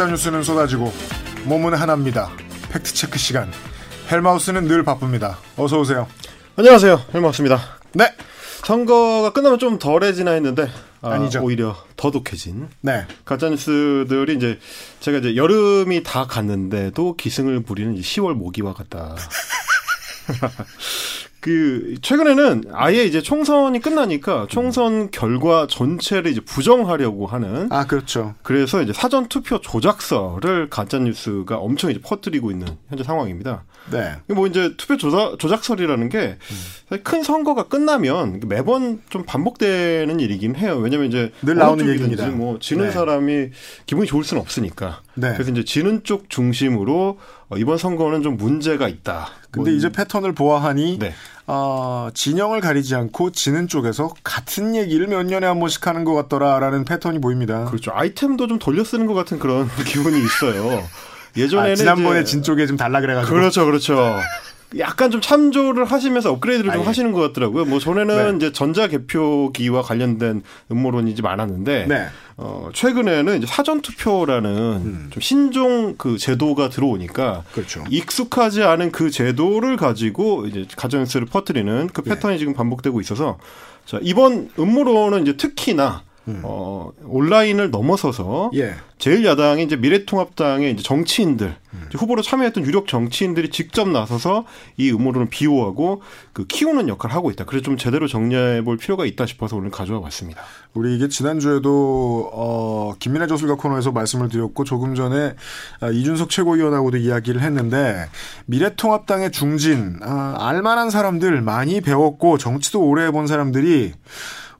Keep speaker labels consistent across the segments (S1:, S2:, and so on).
S1: 가짜 뉴스는 쏟아지고 몸은 하나입니다. 팩트 체크 시간. 헬마우스는 늘 바쁩니다. 어서 오세요.
S2: 안녕하세요. 헬마우스입니다.
S1: 네.
S2: 선거가 끝나면 좀 덜해지나 했는데 아,
S1: 아니죠.
S2: 오히려 더 독해진
S1: 네.
S2: 가짜 뉴스들이 이제 제가 이제 여름이 다 갔는데도 기승을 부리는 이제 10월 모기와 같다. 그 최근에는 아예 이제 총선이 끝나니까 총선 결과 전체를 이제 부정하려고 하는
S1: 아 그렇죠.
S2: 그래서 이제 사전 투표 조작설을 가짜 뉴스가 엄청 이제 퍼뜨리고 있는 현재 상황입니다.
S1: 네.
S2: 뭐 이제 투표 조작, 조작설이라는 게 큰 선거가 끝나면 매번 좀 반복되는 일이긴 해요. 왜냐면 이제
S1: 늘 나오는 얘기입니다.
S2: 뭐 지는
S1: 네.
S2: 사람이 기분이 좋을 수는 없으니까.
S1: 네.
S2: 그래서 이제 지는 쪽 중심으로 어, 이번 선거는 좀 문제가 있다.
S1: 근데
S2: 뭐
S1: 이제 패턴을 보아하니
S2: 네.
S1: 어, 진영을 가리지 않고 지는 쪽에서 같은 얘기를 몇 년에 한 번씩 하는 것 같더라라는 패턴이 보입니다.
S2: 그렇죠. 아이템도 좀 돌려 쓰는 것 같은 그런 기분이 있어요. 예전에는
S1: 아, 지난번에 진 쪽에 좀 달라 그래가지고.
S2: 그렇죠, 그렇죠. 약간 좀 참조를 하시면서 업그레이드를 좀
S1: 아, 예.
S2: 하시는 것 같더라고요. 뭐 전에는
S1: 네.
S2: 이제 전자 개표기와 관련된 음모론이 좀 많았는데
S1: 네.
S2: 어 최근에는 이제 사전 투표라는 좀 신종 그 제도가 들어오니까
S1: 그렇죠.
S2: 익숙하지 않은 그 제도를 가지고 이제 가정뉴스를 퍼뜨리는 그
S1: 네.
S2: 패턴이 지금 반복되고 있어서 자 이번 음모론은 이제 특히나 어 온라인을 넘어서서
S1: 예.
S2: 제1야당이 이제 미래통합당의 이제 정치인들 이제 후보로 참여했던 유력 정치인들이 직접 나서서 이 음모론을 비호하고 그 키우는 역할을 하고 있다. 그래서 좀 제대로 정리해 볼 필요가 있다 싶어서 오늘 가져와 봤습니다.
S1: 우리 이게 지난주에도 어 김민아 저술가 코너에서 말씀을 드렸고 조금 전에 아, 이준석 최고위원하고도 이야기를 했는데 미래통합당의 중진 아, 알만한 사람들 많이 배웠고 정치도 오래 해본 사람들이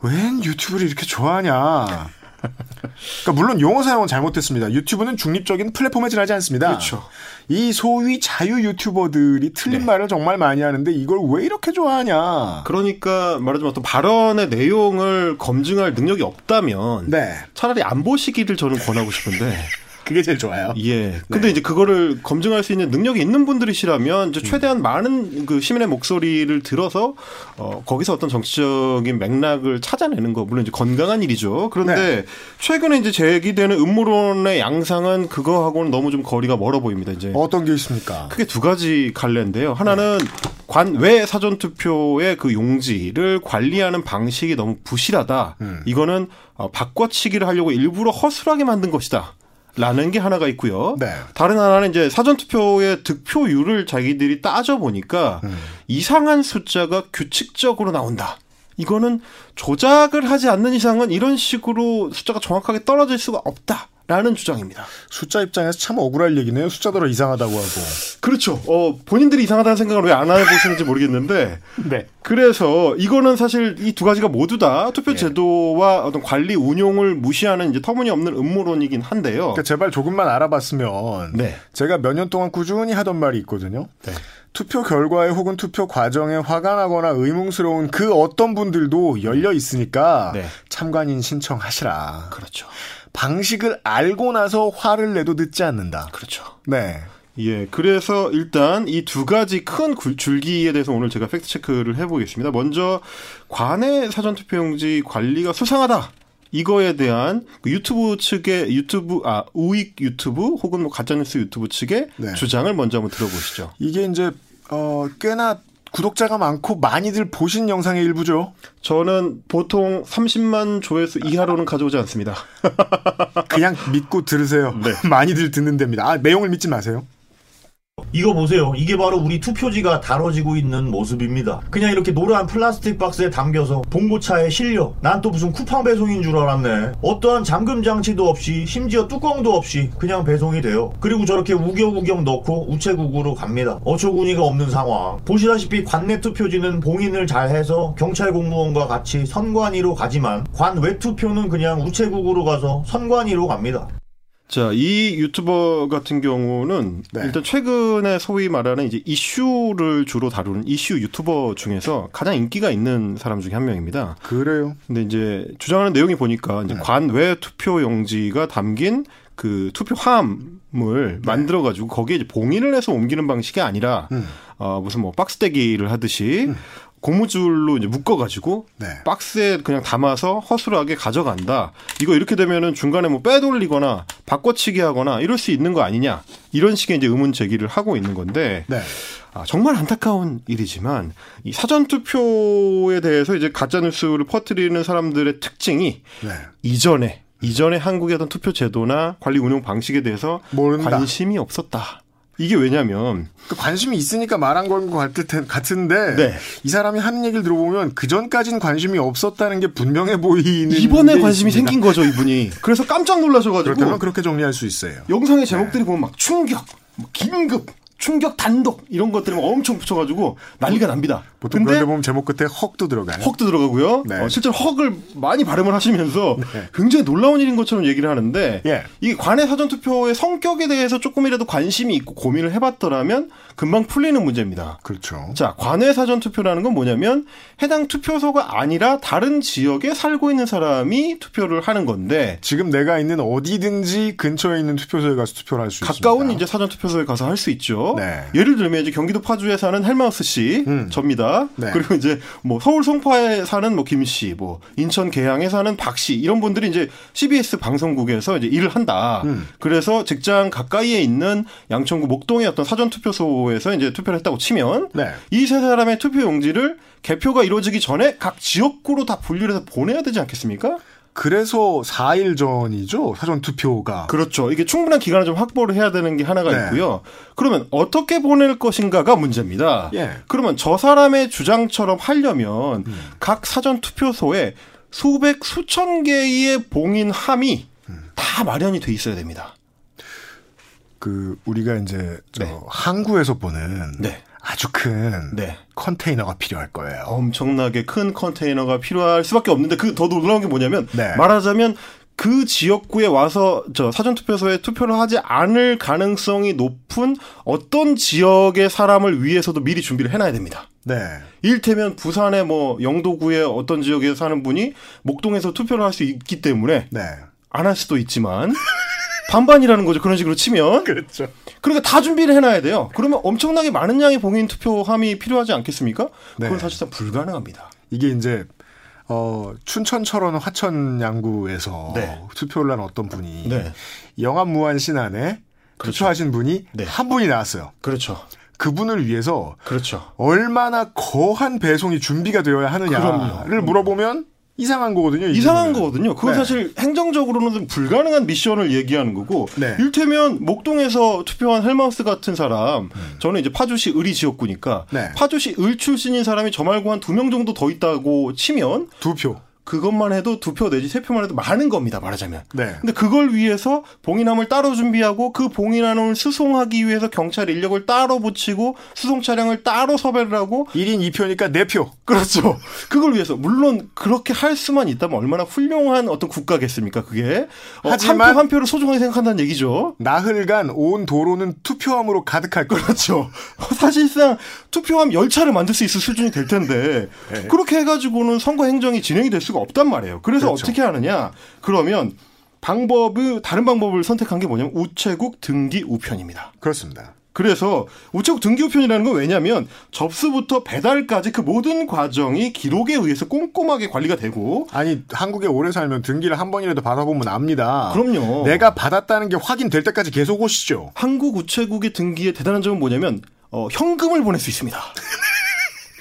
S1: 웬 유튜브를 이렇게 좋아하냐. 그러니까 물론 용어 사용은 잘못됐습니다. 유튜브는 중립적인 플랫폼에 지나지 않습니다.
S2: 그렇죠.
S1: 이 소위 자유 유튜버들이 틀린
S2: 네.
S1: 말을 정말 많이 하는데 이걸 왜 이렇게 좋아하냐.
S2: 그러니까 말하자면 어떤 발언의 내용을 검증할 능력이 없다면
S1: 네.
S2: 차라리 안 보시기를 저는 권하고 싶은데
S1: 그게 제일 좋아요.
S2: 예. 근데 이제 그거를 검증할 수 있는 능력이 있는 분들이시라면 이제 최대한 많은 그 시민의 목소리를 들어서 어 거기서 어떤 정치적인 맥락을 찾아내는 거 물론 이제 건강한 일이죠. 그런데 최근에 이제 제기되는 음모론의 양상은 그거하고는 너무 좀 거리가 멀어 보입니다. 이제
S1: 어떤 게 있습니까?
S2: 크게 두 가지 갈래인데요. 하나는 관외 사전 투표의 그 용지를 관리하는 방식이 너무 부실하다. 이거는 어, 바꿔치기를 하려고 일부러 허술하게 만든 것이다. 라는 게 하나가 있고요.
S1: 네.
S2: 다른 하나는 이제 사전 투표의 득표율을 자기들이 따져 보니까 이상한 숫자가 규칙적으로 나온다. 이거는 조작을 하지 않는 이상은 이런 식으로 숫자가 정확하게 떨어질 수가 없다 라는 주장입니다.
S1: 숫자 입장에서 참 억울할 얘기네요. 숫자더러 이상하다고 하고.
S2: 그렇죠. 어, 본인들이 이상하다는 생각을 왜 안 해보시는지 모르겠는데.
S1: 네.
S2: 그래서 이거는 사실 이 두 가지가 모두 다 투표 제도와 어떤 관리 운용을 무시하는 이제 터무니없는 음모론이긴 한데요.
S1: 그러니까 제발 조금만 알아봤으면
S2: 네.
S1: 제가 몇 년 동안 꾸준히 하던 말이 있거든요.
S2: 네.
S1: 투표 결과에 혹은 투표 과정에 화가 나거나 의문스러운 그 어떤 분들도 열려 있으니까
S2: 네.
S1: 참관인 신청하시라.
S2: 그렇죠.
S1: 방식을 알고 나서 화를 내도 늦지 않는다.
S2: 그렇죠.
S1: 네.
S2: 예, 그래서 일단 이 두 가지 큰 굴- 줄기에 대해서 오늘 제가 팩트 체크를 해보겠습니다. 먼저 관내 사전 투표용지 관리가 수상하다. 이거에 대한 그 유튜브 측의 유튜브 아 우익 유튜브 혹은 뭐 가짜뉴스 유튜브 측의
S1: 네.
S2: 주장을 먼저 한번 들어보시죠.
S1: 이게 이제 어 꽤나 구독자가 많고 많이들 보신 영상의 일부죠.
S2: 저는 보통 30만 조회수 이하로는 가져오지 않습니다.
S1: 그냥 믿고 들으세요.
S2: 네.
S1: 많이들 듣는 데입니다. 아, 내용을 믿지 마세요.
S3: 이거 보세요. 이게 바로 우리 투표지가 다뤄지고 있는 모습입니다. 그냥 이렇게 노란 플라스틱 박스에 담겨서 봉고차에 실려. 난 또 무슨 쿠팡 배송인 줄 알았네. 어떠한 잠금 장치도 없이 심지어 뚜껑도 없이 그냥 배송이 돼요. 그리고 저렇게 우겨우겨 넣고 우체국으로 갑니다. 어처구니가 없는 상황. 보시다시피 관내 투표지는 봉인을 잘 해서 경찰 공무원과 같이 선관위로 가지만 관외 투표는 그냥 우체국으로 가서 선관위로 갑니다.
S2: 자, 이 유튜버 같은 경우는
S1: 네.
S2: 일단 최근에 소위 말하는 이제 이슈를 주로 다루는 이슈 유튜버 중에서 가장 인기가 있는 사람 중에 한 명입니다.
S1: 그래요.
S2: 근데 이제 주장하는 내용이 보니까 이제 관외 투표 용지가 담긴 그 투표 함을 만들어 가지고 거기에 이제 봉인을 해서 옮기는 방식이 아니라
S1: 음.
S2: 어 무슨 뭐 박스떼기를 하듯이 고무줄로 이제 묶어가지고
S1: 네.
S2: 박스에 그냥 담아서 허술하게 가져간다. 이거 이렇게 되면은 중간에 뭐 빼돌리거나 바꿔치기 하거나 이럴 수 있는 거 아니냐. 이런 식의 이제 의문 제기를 하고 있는 건데
S1: 네.
S2: 아, 정말 안타까운 일이지만 이 사전 투표에 대해서 이제 가짜 뉴스를 퍼뜨리는 사람들의 특징이
S1: 네.
S2: 이전에 이전에 한국의 어떤 투표 제도나 관리 운영 방식에 대해서
S1: 모른다.
S2: 관심이 없었다. 이게 왜냐면
S1: 그 관심이 있으니까 말한 건것 같을 같은데
S2: 네.
S1: 이 사람이 하는 얘기를 들어보면 그 전까진 관심이 없었다는 게 분명해 보이는
S2: 이번에
S1: 게
S2: 관심이
S1: 있습니다.
S2: 생긴 거죠 이분이. 그래서 깜짝 놀라셔가지고
S1: 그렇다면 그렇게 정리할 수 있어요.
S2: 영상의 제목들이 보면 막 충격, 뭐 긴급, 충격 단독 이런 것들이 막 엄청 붙여가지고 난리가 납니다.
S1: 보통 그런데 보면 제목 끝에 헉도 들어가요.
S2: 헉도 들어가고요.
S1: 네.
S2: 어, 실제로 헉을 많이 발음을 하시면서
S1: 네.
S2: 굉장히 놀라운 일인 것처럼 얘기를 하는데
S1: 예.
S2: 이 관외 사전 투표의 성격에 대해서 조금이라도 관심이 있고 고민을 해봤더라면 금방 풀리는 문제입니다.
S1: 그렇죠.
S2: 자, 관외 사전 투표라는 건 뭐냐면 해당 투표소가 아니라 다른 지역에 살고 있는 사람이 투표를 하는 건데
S1: 지금 내가 있는 어디든지 근처에 있는 투표소에 가서 투표를 할 수 있습니다.
S2: 가까운 이제 사전 투표소에 가서 할 수 있죠.
S1: 네.
S2: 예를 들면 이제 경기도 파주에 사는 헬마우스 씨,
S1: 음.
S2: 접니다.
S1: 네.
S2: 그리고 이제 뭐 서울 송파에 사는 뭐 김 씨, 뭐 인천 계양에 사는 박 씨, 이런 분들이 이제 CBS 방송국에서 이제 일을 한다.
S1: 음.
S2: 그래서 직장 가까이에 있는 양천구 목동의 어떤 사전 투표소에서 이제 투표를 했다고 치면
S1: 네.
S2: 이세 사람의 투표 용지를 개표가 이루어지기 전에 각 지역구로 다 분류를 해서 보내야 되지 않겠습니까?
S1: 그래서 4일 전이죠. 사전 투표가.
S2: 그렇죠. 이게 충분한 기간을 좀 확보를 해야 되는 게 하나가
S1: 네.
S2: 있고요. 그러면 어떻게 보낼 것인가가 문제입니다.
S1: 예.
S2: 그러면 저 사람의 주장처럼 하려면
S1: 음.
S2: 각 사전 투표소에 수백 수천 개의 봉인함이
S1: 음.
S2: 다 마련이 돼 있어야 됩니다.
S1: 그 우리가 이제 저
S2: 네.
S1: 항구에서 보는
S2: 네.
S1: 아주 큰
S2: 네.
S1: 컨테이너가 필요할 거예요.
S2: 엄청나게 큰 컨테이너가 필요할 수밖에 없는데 그 더 놀라운 게 뭐냐면
S1: 네.
S2: 말하자면 그 지역구에 와서 저 사전 투표소에 투표를 하지 않을 가능성이 높은 어떤 지역의 사람을 위해서도 미리 준비를 해놔야 됩니다.
S1: 네.
S2: 이를테면 부산의 뭐 영도구의 어떤 지역에 사는 분이 목동에서 투표를 할 수 있기 때문에
S1: 네.
S2: 안할 수도 있지만 반반이라는 거죠. 그런 식으로 치면.
S1: 그렇죠.
S2: 그러니까 다 준비를 해놔야 돼요. 그러면 엄청나게 많은 양의 봉인 투표함이 필요하지 않겠습니까? 그건
S1: 네.
S2: 사실상 불가능합니다.
S1: 이게 이제 어 춘천 철원 화천 양구에서
S2: 네.
S1: 투표를 한 어떤 분이
S2: 네.
S1: 영암 무한 신안에
S2: 그렇죠.
S1: 투표하신 분이
S2: 네.
S1: 한 분이 나왔어요.
S2: 그렇죠.
S1: 그분을 위해서
S2: 그렇죠.
S1: 얼마나 거한 배송이 준비가 되어야 하느냐를
S2: 그럼요.
S1: 물어보면 이상한 거거든요. 이
S2: 이상한
S1: 질문은.
S2: 거거든요. 그건
S1: 네.
S2: 사실 행정적으로는 좀 불가능한 미션을 얘기하는 거고,
S1: 네.
S2: 일테면 목동에서 투표한 헬마우스 같은 사람, 저는 이제 파주시 을이 지역구니까,
S1: 음. 네.
S2: 파주시 을 출신인 사람이 저 말고 한 두 명 정도 더 있다고 치면,
S1: 두 표.
S2: 그것만 해도 두 표 내지 세 표만 해도 많은 겁니다, 말하자면.
S1: 네.
S2: 근데 그걸 위해서 봉인함을 따로 준비하고 그 봉인함을 수송하기 위해서 경찰 인력을 따로 붙이고 수송 차량을 따로 섭외를 하고
S1: 1인 2표니까 4표.
S2: 그렇죠. 그걸 위해서 물론 그렇게 할 수만 있다면 얼마나 훌륭한 어떤 국가겠습니까? 그게 어,
S1: 하지만-
S2: 한 표 한 표를 소중하게 생각한다는 얘기죠.
S1: 나흘간 온 도로는 투표함으로 가득할 거예요.
S2: 그렇죠. 사실상 투표함 열차를 만들 수 있을 수준이 될 텐데
S1: 네.
S2: 그렇게 해 가지고는 선거 행정이 진행이 될 수가 없단 말이에요. 그래서
S1: 그렇죠.
S2: 어떻게 하느냐? 그러면 방법을 다른 방법을 선택한 게 뭐냐면 우체국 등기 우편입니다.
S1: 그렇습니다.
S2: 그래서 우체국 등기 우편이라는 건 왜냐하면 접수부터 배달까지 그 모든 과정이 기록에 의해서 꼼꼼하게 관리가 되고
S1: 아니 한국에 오래 살면 등기를 한 번이라도 받아보면 압니다.
S2: 그럼요.
S1: 내가 받았다는 게 확인될 때까지 계속 오시죠.
S2: 한국 우체국의 등기의 대단한 점은 뭐냐면 어, 현금을 보낼 수 있습니다.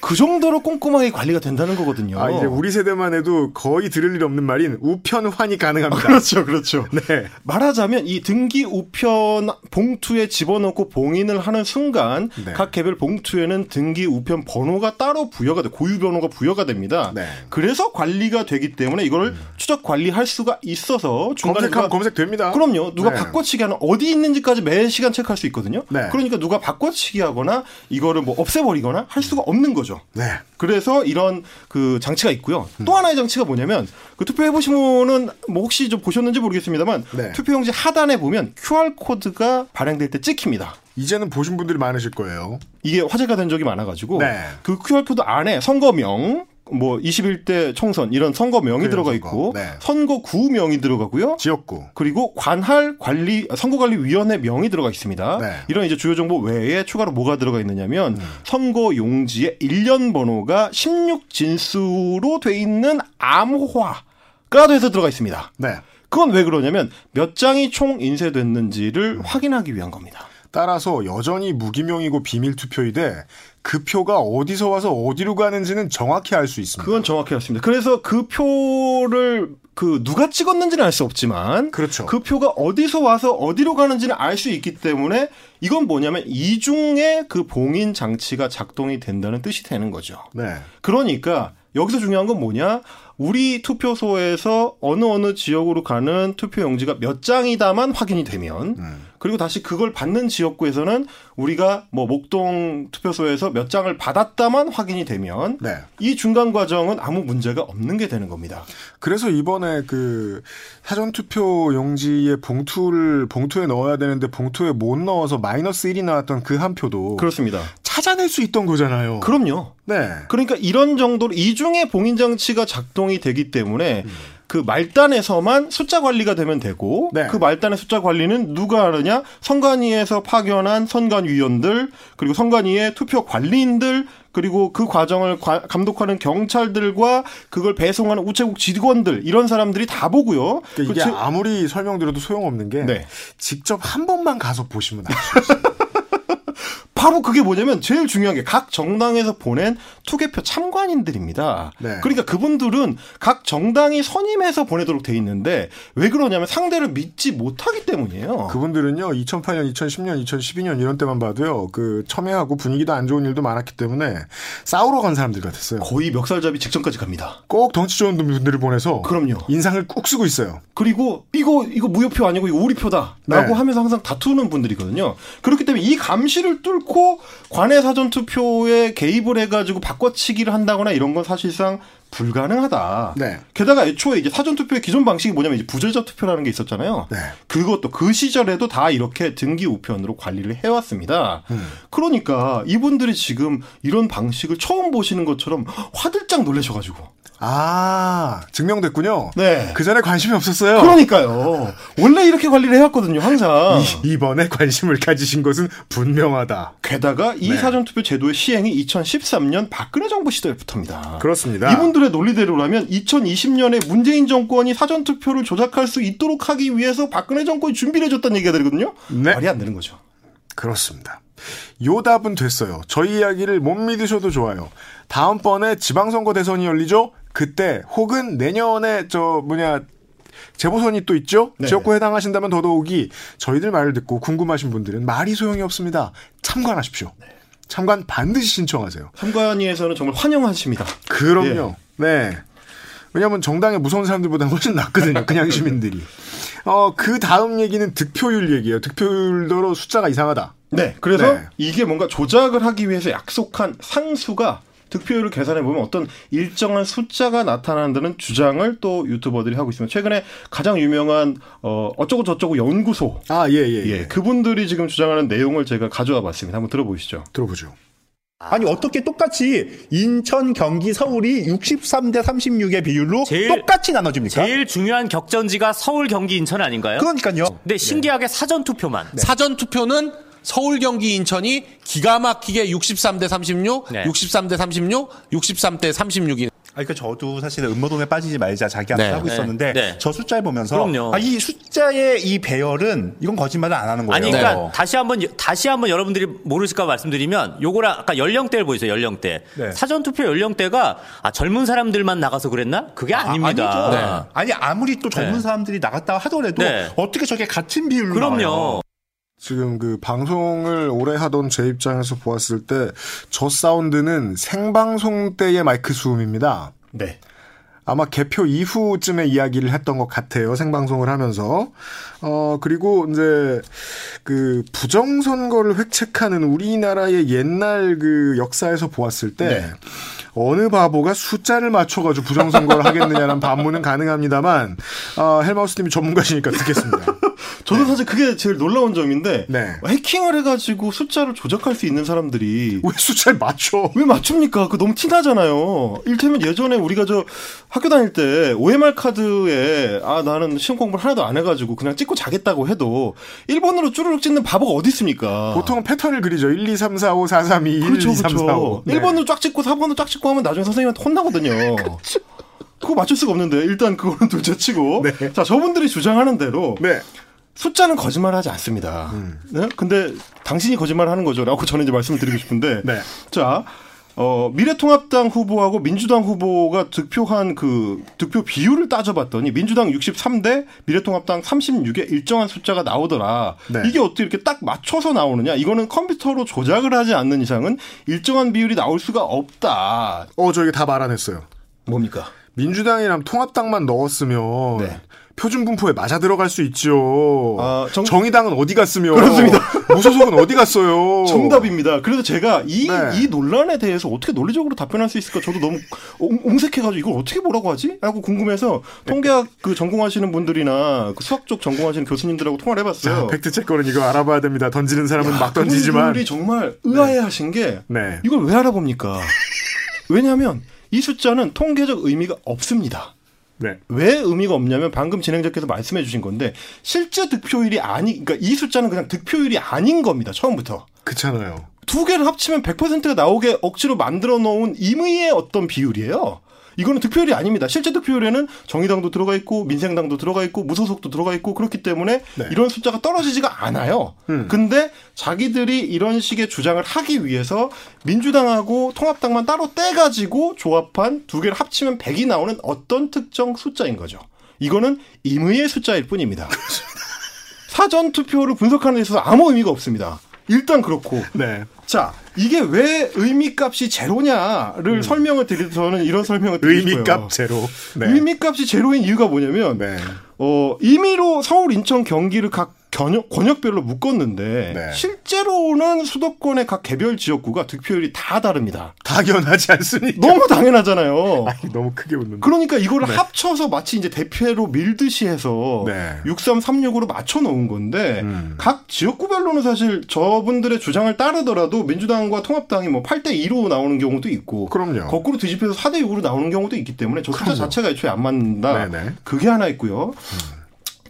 S2: 그 정도로 꼼꼼하게 관리가 된다는 거거든요.
S1: 아 이제 우리 세대만 해도 거의 들을 일 없는 말인 우편환이 가능합니다.
S2: 그렇죠, 그렇죠.
S1: 네.
S2: 말하자면 이 등기 우편 봉투에 집어넣고 봉인을 하는 순간
S1: 네.
S2: 각 개별 봉투에는 등기 우편 번호가 따로 부여가 돼 고유 번호가 부여가 됩니다.
S1: 네.
S2: 그래서 관리가 되기 때문에 이거를 추적 관리할 수가 있어서 중간에
S1: 검색하면 검색됩니다.
S2: 그럼요. 누가
S1: 네.
S2: 바꿔치기 하는 어디 있는지까지 매 시간 체크할 수 있거든요.
S1: 네.
S2: 그러니까 누가 바꿔치기 하거나 이거를 뭐 없애버리거나 할 수가 없는 거죠.
S1: 네.
S2: 그래서 이런 그 장치가 있고요.
S1: 음.
S2: 또 하나의 장치가 뭐냐면 그 투표해 보신 분은 뭐 혹시 좀 보셨는지 모르겠습니다만
S1: 네.
S2: 투표용지 하단에 보면 QR 코드가 발행될 때 찍힙니다.
S1: 이제는 보신 분들이 많으실 거예요.
S2: 이게 화제가 된 적이 많아가지고
S1: 네.
S2: 그 QR 코드 안에 선거명 뭐 21대 총선 이런 선거 명이
S1: 그래요,
S2: 들어가
S1: 선거.
S2: 있고
S1: 네.
S2: 선거 구 명이 들어가고요.
S1: 지역구.
S2: 그리고 관할 관리 선거관리위원회 명이 들어가 있습니다.
S1: 네.
S2: 이런 이제 주요 정보 외에 추가로 뭐가 들어가 있느냐면
S1: 음.
S2: 선거 용지에 일련 번호가 16 진수로 돼 있는 암호화가 돼서 들어가 있습니다.
S1: 네.
S2: 그건 왜 그러냐면 몇 장이 총 인쇄됐는지를 확인하기 위한 겁니다.
S1: 따라서 여전히 무기명이고 비밀 투표이되 그 표가 어디서 와서 어디로 가는지는 정확히 알 수 있습니다.
S2: 그건 정확히 알습니다. 그래서 그 표를 그 누가 찍었는지는 알 수 없지만
S1: 그렇죠.
S2: 그 표가 어디서 와서 어디로 가는지는 알 수 있기 때문에 이건 뭐냐면 이중에 그 봉인 장치가 작동이 된다는 뜻이 되는 거죠.
S1: 네.
S2: 그러니까 여기서 중요한 건 뭐냐? 우리 투표소에서 어느 어느 지역으로 가는 투표 용지가 몇 장이다만 확인이 되면
S1: 음.
S2: 그리고 다시 그걸 받는 지역구에서는 우리가 뭐 목동 투표소에서 몇 장을 받았다만 확인이 되면
S1: 네.
S2: 이 중간 과정은 아무 문제가 없는 게 되는 겁니다.
S1: 그래서 이번에 그 사전 투표 용지에 봉투를 봉투에 넣어야 되는데 봉투에 못 넣어서 마이너스 1이 나왔던 그 한 표도
S2: 그렇습니다.
S1: 찾아낼 수 있던 거잖아요.
S2: 그럼요.
S1: 네.
S2: 그러니까 이런 정도로 이중의 봉인 장치가 작동이 되기 때문에 그 말단에서만 숫자 관리가 되면 되고
S1: 네.
S2: 그 말단의 숫자 관리는 누가 하느냐 선관위에서 파견한 선관위원들 그리고 선관위의 투표 관리인들 그리고 그 과정을 과- 감독하는 경찰들과 그걸 배송하는 우체국 직원들 이런 사람들이 다 보고요.
S1: 그러니까 이게
S2: 그 제-
S1: 아무리 설명드려도 소용없는 게
S2: 네.
S1: 직접 한 번만 가서 보시면 알죠.
S2: 바로 그게 뭐냐면 제일 중요한 게 각 정당에서 보낸 투개표 참관인들입니다.
S1: 네.
S2: 그러니까 그분들은 각 정당이 선임해서 보내도록 돼 있는데 왜 그러냐면 상대를 믿지 못하기 때문이에요.
S1: 그분들은요, 2008년, 2010년, 2012년 이런 때만 봐도요, 그 첨예하고 분위기도 안 좋은 일도 많았기 때문에 싸우러 간 사람들 같았어요.
S2: 거의 멱살잡이 직전까지 갑니다.
S1: 꼭 덩치 좋은 분들을 보내서
S2: 그럼요.
S1: 인상을 꾹 쓰고 있어요.
S2: 그리고 이거 이거 무효표 아니고 이거 오리표다라고
S1: 네.
S2: 하면서 항상 다투는 분들이거든요. 그렇기 때문에 이 감시를 뚫고 관외 사전 투표에 개입을 해가지고 바꿔치기를 한다거나 이런 건 사실상 불가능하다.
S1: 네.
S2: 게다가 애초에 이제 사전 투표의 기존 방식이 뭐냐면 이제 부재자 투표라는 게 있었잖아요.
S1: 네.
S2: 그것도 그 시절에도 다 이렇게 등기 우편으로 관리를 해왔습니다.
S1: 음.
S2: 그러니까 이분들이 지금 이런 방식을 처음 보시는 것처럼 화들짝 놀라셔가지고.
S1: 아, 증명됐군요.
S2: 네.
S1: 그 전에 관심이 없었어요.
S2: 그러니까요. 원래 이렇게 관리를 해왔거든요, 항상.
S1: 이, 이번에 관심을 가지신 것은 분명하다.
S2: 게다가 이
S1: 네.
S2: 사전투표 제도의 시행이 2013년 박근혜 정부 시절부터입니다.
S1: 그렇습니다.
S2: 이분들 의 논리대로라면 2020년에 문재인 정권이 사전투표를 조작할 수 있도록 하기 위해서 박근혜 정권이 준비를 해줬다는 얘기가 되거든요.
S1: 네.
S2: 말이 안 되는 거죠.
S1: 그렇습니다. 요 답은 됐어요. 저희 이야기를 못 믿으셔도 좋아요. 다음번에 지방선거 대선이 열리죠? 그때 혹은 내년에 저 뭐냐 재보선이 또 있죠?
S2: 네.
S1: 지역구에 해당하신다면 더더욱이 저희들 말을 듣고 궁금하신 분들은 말이 소용이 없습니다. 참관하십시오. 참관 반드시 신청하세요.
S2: 선관위에서는 정말 환영하십니다.
S1: 그럼요. 네. 왜냐하면 정당에 무서운 사람들보다 훨씬 낫거든요. 그냥 시민들이. 어, 그 다음 얘기는 득표율 얘기예요. 득표율대로 숫자가 이상하다.
S2: 네. 그래서
S1: 네.
S2: 이게 뭔가 조작을 하기 위해서 약속한 상수가 득표율을 계산해 보면 어떤 일정한 숫자가 나타난다는 주장을 또 유튜버들이 하고 있습니다. 최근에 가장 유명한 어 어쩌고 저쩌고 연구소
S1: 아, 예, 예, 예.
S2: 예, 그분들이 지금 주장하는 내용을 제가 가져와 봤습니다. 한번 들어보시죠.
S1: 들어보죠.
S4: 아니 어떻게 똑같이 인천, 경기, 서울이 63대 36의 비율로
S5: 제일-
S4: 똑같이 나눠집니까?
S5: 제일 중요한 격전지가 서울, 경기, 인천 아닌가요?
S4: 그러니까요.
S5: 근데 신기하게 사전 투표만.
S6: 사전 투표는 서울, 경기, 인천이 기가 막히게 63대 36,
S5: 네.
S6: 63대 36, 63대 36이
S4: 아니, 그러니까 저도 사실은 음모론에 빠지지 말자 자기한테
S6: 네.
S4: 하고
S5: 네.
S4: 있었는데
S5: 네.
S4: 저 숫자를 보면서
S5: 그럼요.
S4: 아, 이 숫자의 이 배열은 이건 거짓말을 안 하는 거예요.
S5: 아니, 그러니까
S4: 네.
S5: 다시 한번 다시 한번 여러분들이 모르실까 말씀드리면 요거랑 아까 연령대를 보이세요. 연령대.
S4: 네.
S5: 사전 투표 연령대가 아, 젊은 사람들만 나가서 그랬나? 그게
S4: 아,
S5: 아닙니다.
S4: 아니죠.
S6: 네.
S4: 아니 아무리 또 젊은
S5: 네.
S4: 사람들이 나갔다 하더라도
S5: 네.
S4: 어떻게 저게 같은 비율로 나와요?
S5: 그럼요.
S1: 지금 그 방송을 오래 하던 제 입장에서 보았을 때 저 사운드는 생방송 때의 마이크 수음입니다.
S2: 네.
S1: 아마 개표 이후쯤에 이야기를 했던 것 같아요. 생방송을 하면서. 어, 그리고 이제 그 부정선거를 획책하는 우리나라의 옛날 그 역사에서 보았을 때
S2: 네.
S1: 어느 바보가 숫자를 맞춰가지고 부정선거를 하겠느냐는 반문은 가능합니다만, 어, 헬마우스 님이 전문가시니까 듣겠습니다.
S2: 저도 사실 그게 제일 놀라운 점인데
S1: 네.
S2: 해킹을 해가지고 숫자를 조작할 수 있는 사람들이
S1: 왜 숫자를 맞춰?
S2: 왜 맞춥니까? 그 너무 티나잖아요. 일테면 예전에 우리가 저 학교 다닐 때 OMR 카드에 아 나는 시험 공부를 하나도 안 해가지고 그냥 찍고 자겠다고 해도 1번으로 쭈르륵 찍는 바보가 어디 있습니까?
S1: 보통은 패턴을 그리죠. 1, 2, 3, 4, 5, 4, 3, 2, 1,
S2: 그렇죠,
S1: 2, 3, 4, 5.
S2: 그렇죠. 1번으로 쫙 찍고 4번으로 쫙 찍고 하면 나중에 선생님한테 혼나거든요. 그거 맞출 수가 없는데 일단 그거는 둘째치고
S1: 네.
S2: 자 저분들이 주장하는 대로
S1: 네.
S2: 숫자는 거짓말하지 않습니다. 네? 근데 당신이 거짓말하는 거죠라고 저는 이제 말씀을 드리고 싶은데
S1: 네.
S2: 자 어, 미래통합당 후보하고 민주당 후보가 득표한 그 득표 비율을 따져봤더니 민주당 63대 미래통합당 36의 일정한 숫자가 나오더라.
S1: 네.
S2: 이게 어떻게 이렇게 딱 맞춰서 나오느냐? 이거는 컴퓨터로 조작을 하지 않는 이상은 일정한 비율이 나올 수가 없다.
S1: 어, 저기 다 말아냈어요.
S2: 뭡니까?
S1: 민주당이랑 통합당만 넣었으면
S2: 네.
S1: 표준 분포에 맞아 들어갈 수 있죠.
S2: 아, 정-
S1: 정의당은 어디 갔으며
S2: 그렇습니다.
S1: 무소속은 어디 갔어요.
S2: 정답입니다. 그래서 제가 이,
S1: 네.
S2: 이 논란에 대해서 어떻게 논리적으로 답변할 수 있을까 저도 너무 옹- 옹색해가지고 이걸 어떻게 뭐라고 하지? 라고 궁금해서 통계학 그 전공하시는 분들이나 그 수학 쪽 전공하시는 교수님들하고 통화를
S1: 자,
S2: 해봤어요.
S1: 팩트 체크는 이거 알아봐야 됩니다. 던지는 사람은 막 던지지만.
S2: 그분들이 정말 의아해하신 게
S1: 네.
S2: 이걸 왜 알아봅니까? 왜냐하면 이 숫자는 통계적 의미가 없습니다.
S1: 네.
S2: 왜 의미가 없냐면 방금 진행자께서 말씀해 주신 건데 실제 득표율이 아니 그러니까 이 숫자는 그냥 득표율이 아닌 겁니다. 처음부터.
S1: 그렇잖아요.
S2: 두 개를 합치면 100%가 나오게 억지로 만들어 놓은 임의의 어떤 비율이에요. 이거는 득표율이 아닙니다. 실제 득표율에는 정의당도 들어가 있고 민생당도 들어가 있고 무소속도 들어가 있고 그렇기 때문에
S1: 네.
S2: 이런 숫자가 떨어지지가 않아요.
S1: 음.
S2: 근데 자기들이 이런 식의 주장을 하기 위해서 민주당하고 통합당만 따로 떼가지고 조합한 두 개를 합치면 100이 나오는 어떤 특정 숫자인 거죠. 이거는 임의의 숫자일 뿐입니다. 사전 투표를 분석하는 데 있어서 아무 의미가 없습니다. 일단 그렇고
S1: 네.
S2: 자, 이게 왜 의미값이 제로냐를 설명을 드려서는 이런 설명을 드리고 싶어요.
S1: 음. 의미값 제로. 네.
S2: 의미값이 제로인 이유가 뭐냐면
S1: 네.
S2: 어, 임의로 서울, 인천, 경기를 각 견역, 권역별로 묶었는데
S1: 네.
S2: 실제로는 수도권의 각 개별 지역구가 득표율이 다 다릅니다.
S1: 당연하지 않습니까?
S2: 너무 당연하잖아요.
S1: 아니, 너무 크게 웃는다.
S2: 그러니까 이거를 합쳐서 마치 이제 대표로 밀듯이 해서
S1: 네.
S2: 6336으로 맞춰 놓은 건데
S1: 음.
S2: 각 지역구별로는 사실 저분들의 주장을 따르더라도 민주당과 통합당이 뭐 8대 2로 나오는 경우도 있고
S1: 그럼요.
S2: 거꾸로 뒤집혀서 4대 6으로 나오는 경우도 있기 때문에 저 숫자. 자체가 애초에 안 맞는다.
S1: 네네.
S2: 그게 하나 있고요.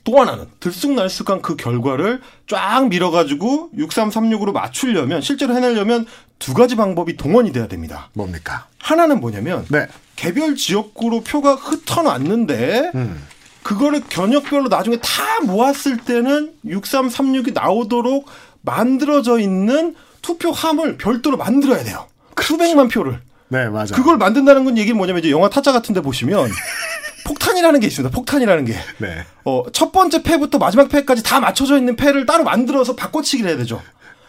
S2: 또 하나는 들쑥날쑥한 그 결과를 쫙 밀어가지고 6336으로 맞추려면 실제로 해내려면 두 가지 방법이 동원이 돼야 됩니다.
S1: 뭡니까?
S2: 하나는 뭐냐면
S1: 네.
S2: 개별 지역구로 표가 흩어놨는데
S1: 음.
S2: 그거를 견역별로 나중에 다 모았을 때는 6336이 나오도록 만들어져 있는 투표함을 별도로 만들어야 돼요. 수백만 표를.
S1: 네, 맞아.
S2: 그걸 만든다는 건 얘기는 뭐냐면 이제 영화 타짜 같은 데 보시면 폭탄이라는 게 있습니다. 폭탄이라는 게.
S1: 네.
S2: 어, 첫 번째 패부터 마지막 패까지 다 맞춰져 있는 패를 따로 만들어서 바꿔치기를 해야 되죠.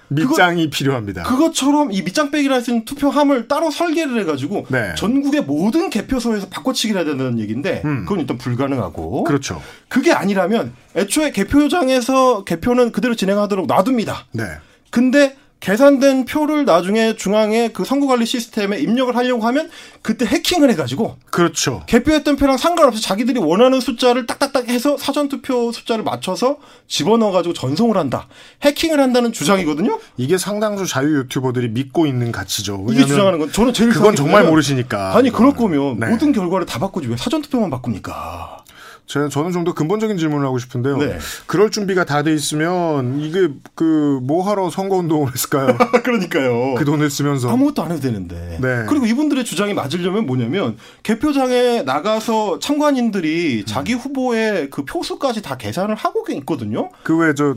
S1: 밑장이 필요합니다.
S2: 그것처럼 이 밑장 빼기를 수 있는 투표함을 따로 설계를 해가지고
S1: 네.
S2: 전국의 모든 개표소에서 바꿔치기를 해야 된다는 얘기인데
S1: 음.
S2: 그건 일단 불가능하고
S1: 그렇죠.
S2: 그게 아니라면 애초에 개표장에서 개표는 그대로 진행하도록 놔둡니다.
S1: 네.
S2: 근데 계산된 표를 나중에 중앙에 그 선거관리 시스템에 입력을 하려고 하면 그때 해킹을 해가지고
S1: 그렇죠.
S2: 개표했던 표랑 상관없이 자기들이 원하는 숫자를 딱딱딱 해서 사전투표 숫자를 맞춰서 집어넣어가지고 전송을 한다. 해킹을 한다는 주장이거든요.
S1: 이게 상당수 자유 유튜버들이 믿고 있는 가치죠.
S2: 이게 주장하는 건 저는 제일
S1: 그건 정말 모르시니까.
S2: 아니 그럴 거면
S1: 네.
S2: 모든 결과를 다 바꾸지 왜 사전투표만 바꿉니까?
S1: 제- 저는 좀 더 근본적인 질문을 하고 싶은데요.
S2: 네.
S1: 그럴 준비가 다 돼 있으면 이게 그 뭐 하러 선거 운동을 했을까요?
S2: 그러니까요.
S1: 그 돈을 쓰면서.
S2: 아무것도 안 해도 되는데.
S1: 네.
S2: 그리고 이분들의 주장이 맞으려면 뭐냐면 개표장에 나가서 참관인들이 자기 후보의 그 표수까지 다 계산을 하고 있거든요.
S1: 그 외 저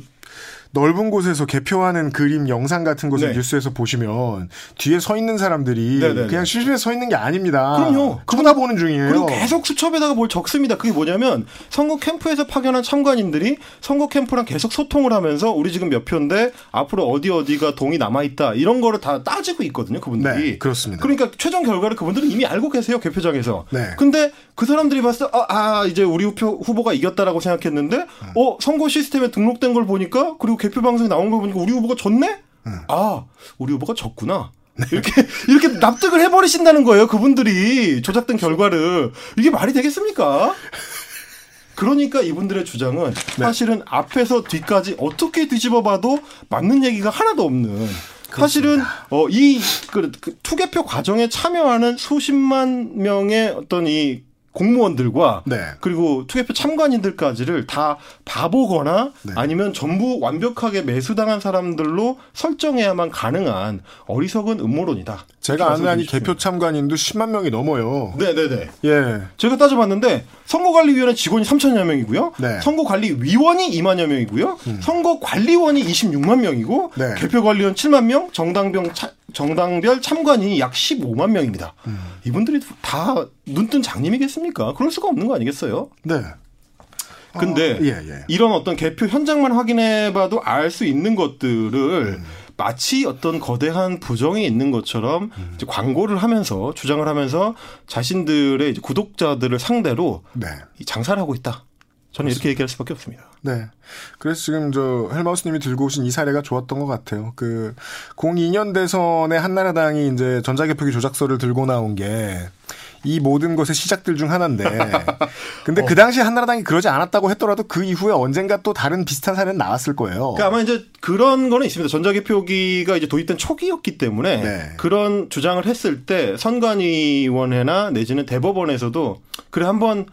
S1: 넓은 곳에서 개표하는 그림 영상 같은 것을
S2: 네.
S1: 뉴스에서 보시면 뒤에 서 있는 사람들이
S2: 네네네.
S1: 그냥 실실에 서 있는 게 아닙니다.
S2: 그럼요.
S1: 쳐다보는 중이에요.
S2: 그리고 계속 수첩에다가 뭘 적습니다. 그게 뭐냐면 선거 캠프에서 파견한 참관인들이 선거 캠프랑 계속 소통을 하면서 우리 지금 몇 표인데 앞으로 어디 어디가 동이 남아 있다 이런 거를 다 따지고 있거든요. 그분들이.
S1: 네, 그렇습니다.
S2: 그러니까 최종 결과를 그분들은 이미 알고 계세요 개표장에서.
S1: 네.
S2: 근데 그 사람들이 봤을 때 아, 아, 이제 우리 후보, 후보가 이겼다라고 생각했는데
S1: 음.
S2: 어 선거 시스템에 등록된 걸 보니까 그리고 개표 방송에 나온 걸 보니까 우리 후보가 졌네.
S1: 음.
S2: 아 우리 후보가 졌구나.
S1: 네.
S2: 이렇게 이렇게 납득을 해버리신다는 거예요. 그분들이 조작된 결과를 이게 말이 되겠습니까? 그러니까 이분들의 주장은 사실은 앞에서 뒤까지 어떻게 뒤집어봐도 맞는 얘기가 하나도 없는. 사실은 어이 그 그 투개표 과정에 참여하는 수십만 명의 어떤 이 공무원들과
S1: 네.
S2: 그리고 투개표 참관인들까지를 다 바보거나
S1: 네.
S2: 아니면 전부 완벽하게 매수당한 사람들로 설정해야만 가능한 어리석은 음모론이다.
S1: 제가 아는 한이. 개표 참관인도 10만 명이 넘어요.
S2: 네네네.
S1: 예.
S2: 제가 따져봤는데 선거관리위원회 직원이 3천여 명이고요.
S1: 네. 음.
S2: 선거관리위원이 2만여 명이고요. 선거관리원이 26만 명이고
S1: 네.
S2: 개표관리원 7만 명, 정당병 차- 정당별 참관인이 약 15만 명입니다.
S1: 음.
S2: 이분들이 다 눈뜬 장님이겠습니까? 그럴 수가 없는 거 아니겠어요?
S1: 네.
S2: 근데
S1: 어, 예, 예.
S2: 이런 어떤 개표 현장만 확인해 봐도 알 수 있는 것들을
S1: 음.
S2: 마치 어떤 거대한 부정이 있는 것처럼
S1: 음.
S2: 광고를 하면서 주장을 하면서 자신들의 구독자들을 상대로
S1: 네.
S2: 이 장사를 하고 있다. 저는 이렇게 얘기할 수밖에 없습니다.
S1: 네. 그래서 지금 저 헬마우스님이 들고 오신 이 사례가 좋았던 것 같아요. 그 02년 대선에 한나라당이 이제 전자개표기 조작서를 들고 나온 게 이 모든 것의 시작들 중 하나인데, 근데
S2: 어.
S1: 그 당시 한나라당이 그러지 않았다고 했더라도 그 이후에 언젠가 또 다른 비슷한 사례는 나왔을 거예요.
S2: 그러니까 아마 이제 그런 거는 있습니다. 전자개표기가 이제 도입된 초기였기 때문에
S1: 네.
S2: 그런 주장을 했을 때 선관위원회나 내지는 대법원에서도 그래 한번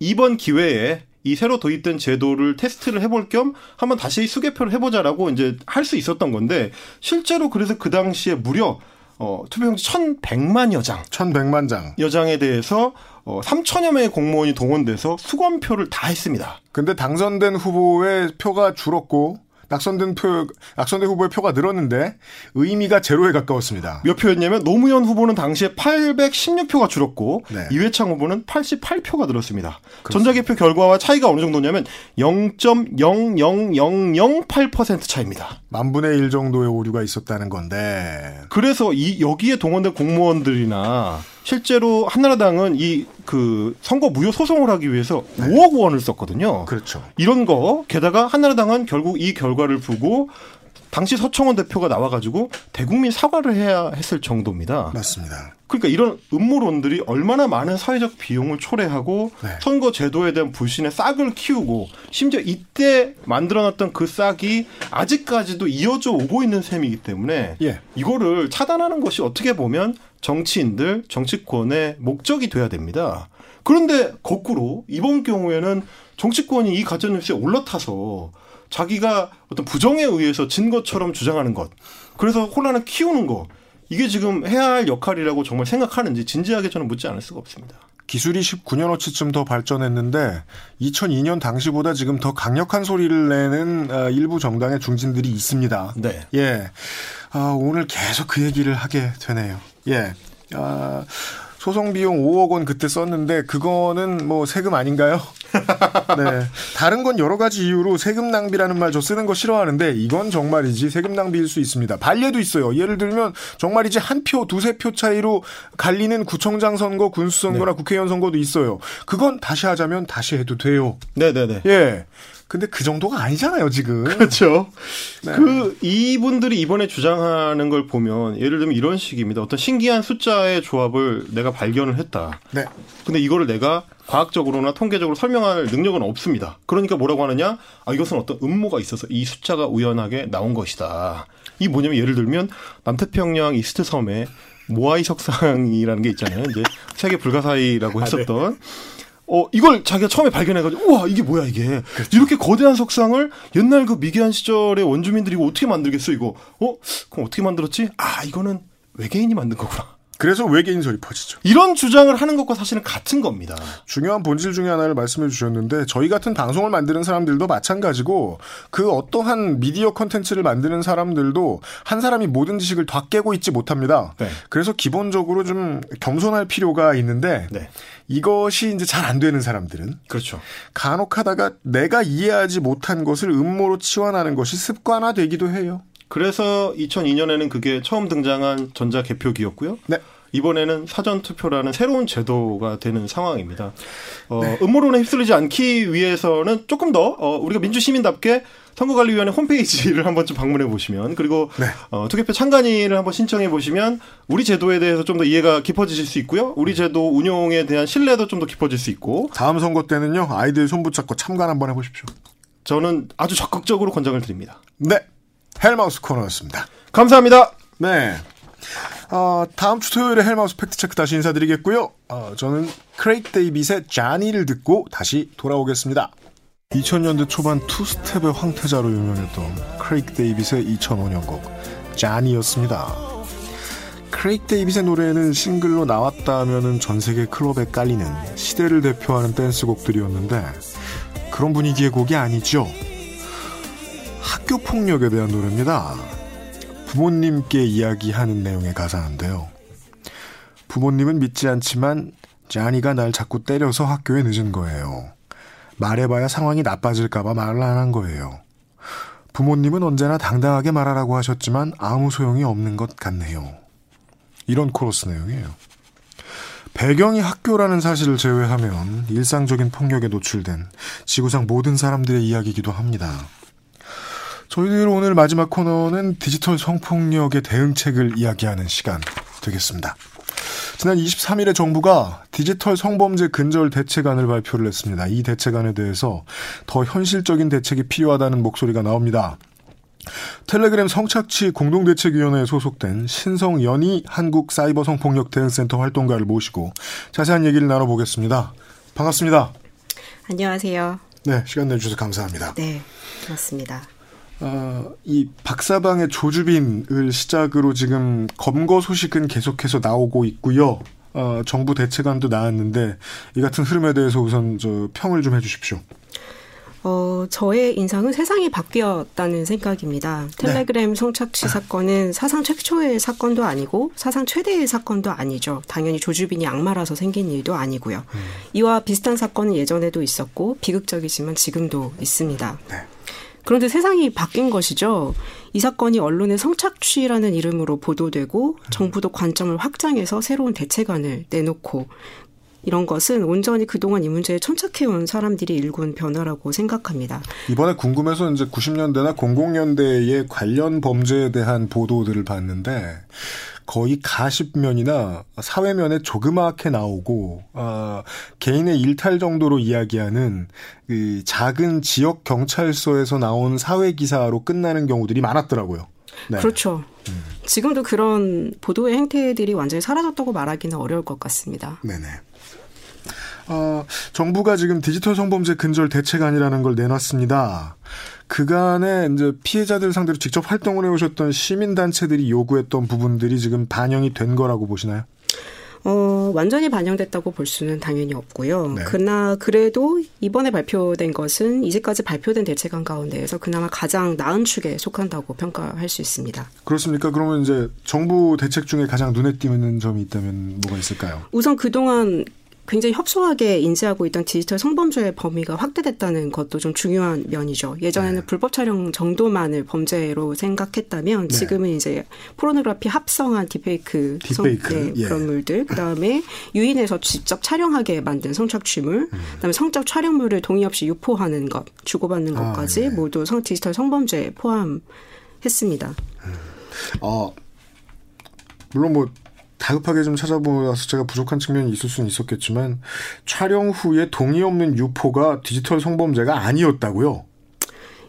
S2: 이번 기회에 이 새로 도입된 제도를 테스트를 해볼 겸 한번 다시 수개표를 해보자라고 이제 할 수 있었던 건데 실제로 그래서 그 당시에 무려 어, 투표용지 1,100만 여 장
S1: 1100만 장.
S2: 여장에 대해서 어, 3천여 명의 공무원이 동원돼서 수검표를 다 했습니다.
S1: 근데 당선된 후보의 표가 줄었고, 낙선된 표, 낙선된 후보의 표가 늘었는데, 의미가 제로에 가까웠습니다.
S2: 몇 표였냐면 노무현 후보는 당시에 816표가 줄었고
S1: 네.
S2: 이회창 후보는 88표가 늘었습니다. 전자개표 결과와 차이가 어느 정도냐면 0.00008% 차이입니다.
S1: 만분의 1 정도의 오류가 있었다는 건데,
S2: 그래서 이 여기에 동원된 공무원들이나 실제로 한나라당은 이 그 선거 무효 소송을 하기 위해서 5억 원을 썼거든요.
S1: 그렇죠.
S2: 이런 거 게다가 한나라당은 결국 이 결과를 보고 당시 서청원 대표가 나와가지고 대국민 사과를 해야 했을 정도입니다.
S1: 맞습니다.
S2: 그러니까 이런 음모론들이 얼마나 많은 사회적 비용을 초래하고
S1: 네.
S2: 선거 제도에 대한 불신의 싹을 키우고 심지어 이때 만들어놨던 그 싹이 아직까지도 이어져 오고 있는 셈이기 때문에
S1: 예.
S2: 이거를 차단하는 것이 어떻게 보면 정치인들, 정치권의 목적이 돼야 됩니다. 그런데 거꾸로 이번 경우에는 정치권이 이 가짜뉴스에 올라타서 자기가 어떤 부정에 의해서 진 것처럼 주장하는 것. 그래서 혼란을 키우는 거. 이게 지금 해야 할 역할이라고 정말 생각하는지 진지하게 저는 묻지 않을 수가 없습니다.
S1: 기술이 19년어치쯤 더 발전했는데 2002년 당시보다 지금 더 강력한 소리를 내는 어, 일부 정당의 중진들이 있습니다.
S2: 네.
S1: 예. 아, 오늘 계속 그 얘기를 하게 되네요. 예. 아, 소송 비용 5억 원 그때 썼는데 그거는 뭐 세금 아닌가요? 네. 다른 건 여러 가지 이유로 세금 낭비라는 말 저 쓰는 거 싫어하는데 이건 정말이지 세금 낭비일 수 있습니다. 반례도 있어요. 예를 들면 정말이지 한 표, 두세 표 차이로 갈리는 구청장 선거, 군수 선거나 국회의원 선거도 있어요. 그건 다시 하자면 다시 해도 돼요.
S2: 네 네 네.
S1: 예. 근데 그 정도가 아니잖아요, 지금.
S2: 그렇죠.
S1: 네.
S2: 그 이분들이 이번에 주장하는 걸 보면 예를 들면 이런 식입니다. 어떤 신기한 숫자의 조합을 내가 발견을 했다.
S1: 네.
S2: 근데 이거를 내가 과학적으로나 통계적으로 설명할 능력은 없습니다. 그러니까 뭐라고 하느냐? 아, 이것은 어떤 음모가 있어서 이 숫자가 우연하게 나온 것이다. 이 뭐냐면 예를 들면 남태평양 이스트 섬에 모아이 석상이라는 게 있잖아요. 이제 세계 불가사의라고 했었던 어, 이걸 자기가 처음에 발견해가지고, 우와, 이게 뭐야, 이게. 이렇게 거대한 석상을 옛날 그 미개한 시절의 원주민들이 이거 어떻게 만들겠어, 이거. 어? 그럼 어떻게 만들었지? 아, 이거는 외계인이 만든 거구나.
S1: 그래서 외계인 소리 퍼지죠.
S2: 이런 주장을 하는 것과 사실은 같은 겁니다.
S1: 중요한 본질 중에 하나를 말씀해 주셨는데 저희 같은 방송을 만드는 사람들도 마찬가지고 그 어떠한 미디어 컨텐츠를 만드는 사람들도 한 사람이 모든 지식을 다 깨고 있지 못합니다.
S2: 네.
S1: 그래서 기본적으로 좀 겸손할 필요가 있는데
S2: 네.
S1: 이것이 이제 잘 안 되는 사람들은
S2: 그렇죠.
S1: 간혹 하다가 내가 이해하지 못한 것을 음모로 치환하는 것이 습관화되기도 해요.
S2: 그래서 2002년에는 그게 처음 등장한 전자 개표기였고요.
S1: 네.
S2: 이번에는 사전 투표라는 새로운 제도가 되는 상황입니다. 어, 음모론에 휩쓸리지 않기 위해서는 조금 더 어, 우리가 민주 시민답게 선거관리위원회 홈페이지를 한번 좀 방문해 보시면 그리고
S1: 네.
S2: 어, 투개표 참관인을 한번 신청해 보시면 우리 제도에 대해서 좀 더 이해가 깊어지실 수 있고요. 우리 제도 운용에 대한 신뢰도 좀 더 깊어질 수 있고
S1: 다음 선거 때는요 아이들 손 붙잡고 참관 한번 해보십시오.
S2: 저는 아주 적극적으로 권장을 드립니다.
S1: 네, 헬마우스 코너였습니다.
S2: 감사합니다.
S1: 네. 어, 다음 주 토요일에 헬마우스 팩트체크 다시 인사드리겠고요. 어, 저는 크레이그 데이빗의 자니를 듣고 다시 돌아오겠습니다. 2000년대 초반 two-step의 황태자로 유명했던 크레이그 데이빗의 2005년 곡 자니였습니다. 크레이크 데이빗의 노래는 싱글로 나왔다 하면은 전 세계 클럽에 깔리는 시대를 대표하는 댄스곡들이었는데 그런 분위기의 곡이 아니죠. 학교 폭력에 대한 노래입니다. 부모님께 이야기하는 내용의 가사인데요. 부모님은 믿지 않지만 자니가 날 자꾸 때려서 학교에 늦은 거예요. 말해봐야 상황이 나빠질까봐 말을 안 한 거예요. 부모님은 언제나 당당하게 말하라고 하셨지만 아무 소용이 없는 것 같네요. 이런 코러스 내용이에요. 배경이 학교라는 사실을 제외하면 일상적인 폭력에 노출된 지구상 모든 사람들의 이야기이기도 합니다. 저희들 오늘 마지막 코너는 디지털 성폭력의 대응책을 이야기하는 시간 되겠습니다. 지난 23일에 정부가 디지털 성범죄 근절 대책안을 발표를 했습니다. 이 대책안에 대해서 더 현실적인 대책이 필요하다는 목소리가 나옵니다. 텔레그램 성착취 공동대책위원회에 소속된 신성연희 한국 사이버 성폭력 대응센터 활동가를 모시고 자세한 얘기를 나눠보겠습니다. 반갑습니다.
S7: 안녕하세요.
S1: 네, 시간 내주셔서 감사합니다.
S7: 네, 고맙습니다.
S1: 어, 이 박사방의 조주빈을 시작으로 지금 검거 소식은 계속해서 나오고 있고요. 어, 정부 대책안도 나왔는데 이 같은 흐름에 대해서 우선 저 평을 좀 해주십시오.
S7: 어, 저의 인상은 세상이 바뀌었다는 생각입니다. 텔레그램 성착취 사건은 사상 최초의 사건도 아니고 사상 최대의 사건도 아니죠. 당연히 조주빈이 악마라서 생긴 일도 아니고요. 이와 비슷한 사건은 예전에도 있었고 비극적이지만 지금도 있습니다.
S1: 네.
S7: 그런데 세상이 바뀐 것이죠. 이 사건이 언론의 성착취라는 이름으로 보도되고 정부도 관점을 확장해서 새로운 대책안을 내놓고 이런 것은 온전히 그동안 이 문제에 천착해온 사람들이 일군 변화라고 생각합니다.
S1: 이번에 궁금해서 이제 90년대나 00년대의 관련 범죄에 대한 보도들을 봤는데 거의 가십면이나 사회면에 조그맣게 나오고 어, 개인의 일탈 정도로 이야기하는 그 작은 지역 경찰서에서 나온 사회 기사로 끝나는 경우들이 많았더라고요. 네.
S7: 그렇죠. 지금도 그런 보도의 행태들이 완전히 사라졌다고 말하기는 어려울 것 같습니다.
S1: 네네. 어, 정부가 지금 디지털 성범죄 근절 대책안이라는 걸 내놨습니다. 그간에 이제 피해자들 상대로 직접 활동을 해오셨던 시민단체들이 요구했던 부분들이 지금 반영이 된 거라고 보시나요?
S7: 어, 완전히 반영됐다고 볼 수는 당연히 없고요.
S1: 네.
S7: 그나 그래도 이번에 발표된 것은 이제까지 발표된 대책안 가운데에서 그나마 가장 나은 축에 속한다고 평가할 수 있습니다.
S1: 그렇습니까? 그러면 이제 정부 대책 중에 가장 눈에 띄는 점이 있다면 뭐가 있을까요?
S7: 우선 그동안 굉장히 협소하게 인지하고 있던 디지털 성범죄의 범위가 확대됐다는 것도 좀 중요한 면이죠. 예전에는
S1: 네.
S7: 불법 촬영 정도만을 범죄로 생각했다면
S1: 네.
S7: 지금은 이제 포르노그래피 합성한 디페이크,
S1: 딥페이크,
S7: 네,
S1: 예.
S7: 그런 물들, 그다음에 유인해서 직접 촬영하게 만든 성착취물,
S1: 음.
S7: 그다음에 성적 촬영물을 동의 없이 유포하는 것, 주고받는
S1: 아,
S7: 것까지
S1: 네.
S7: 모두 성 디지털 성범죄에 포함했습니다.
S1: 어, 물론 뭐 다급하게 좀 찾아보아서 제가 부족한 측면이 있을 수는 있었겠지만 촬영 후에 동의 없는 유포가 디지털 성범죄가 아니었다고요.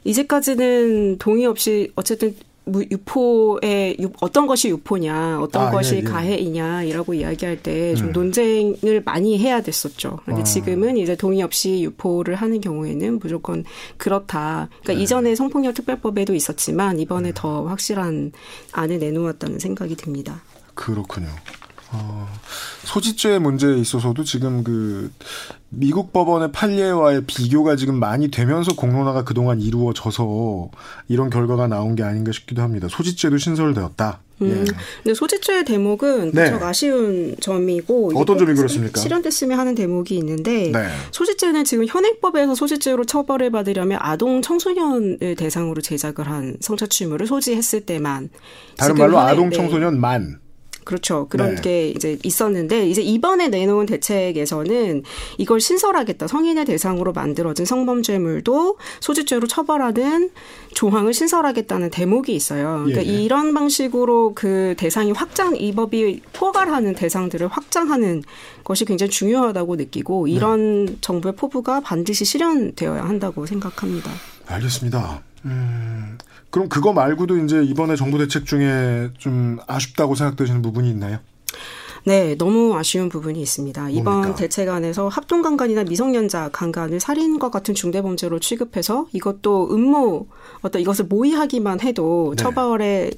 S7: 이제까지는 동의 없이 어쨌든 무- 유포의 유- 어떤 것이 유포냐, 어떤
S1: 아,
S7: 것이
S1: 예, 예.
S7: 가해이냐라고 이야기할 때좀
S1: 음.
S7: 논쟁을 많이 해야 됐었죠. 그런데
S1: 아.
S7: 지금은 이제 동의 없이 유포를 하는 경우에는 무조건 그렇다. 그러니까
S1: 네.
S7: 이전에 성폭력 특별법에도 있었지만
S1: 음.
S7: 이번에 더 확실한 안을 내놓았다는 생각이 듭니다.
S1: 그렇군요. 어, 소지죄 문제에 있어서도 지금 그 미국 법원의 판례와의 비교가 지금 많이 되면서 공론화가 그동안 이루어져서 이런 결과가 나온 게 아닌가 싶기도 합니다. 소지죄도 신설되었다. 예.
S7: 음, 근데 소지죄 대목은
S1: 네.
S7: 무척 아쉬운 점이고
S1: 어떤
S7: 꼭
S1: 점이 그렇습니까?
S7: 실현됐으면 하는 대목이 있는데
S1: 네.
S7: 소지죄는 지금 현행법에서 소지죄로 처벌을 받으려면 아동 청소년을 대상으로 제작을 한 성착취물을 소지했을 때만
S1: 다른 말로
S7: 현행-
S1: 아동
S7: 네.
S1: 청소년 만.
S7: 그렇죠. 그런
S1: 네.
S7: 게 이제 있었는데 이제 이번에 내놓은 대책에서는 이걸 신설하겠다. 성인의 대상으로 만들어진 성범죄물도 소지죄로 처벌하는 조항을 신설하겠다는 대목이 있어요. 그러니까
S1: 예, 예.
S7: 이런 방식으로 그 대상이 확장 이 법이 포괄하는 대상들을 확장하는 것이 굉장히 중요하다고 느끼고
S1: 네.
S7: 이런 정부의 포부가 반드시 실현되어야 한다고 생각합니다.
S1: 알겠습니다. 음, 그럼 그거 말고도 이제 이번에 정부 대책 중에 좀 아쉽다고 생각되시는 부분이 있나요?
S7: 네, 너무 아쉬운 부분이 있습니다. 이번
S1: 뭡니까?
S7: 대책안에서 합동 강간이나 미성년자 강간을 살인과 같은 중대 범죄로 취급해서 이것도 음모 어떤 이것을 모의하기만 해도
S1: 네.
S7: 처벌에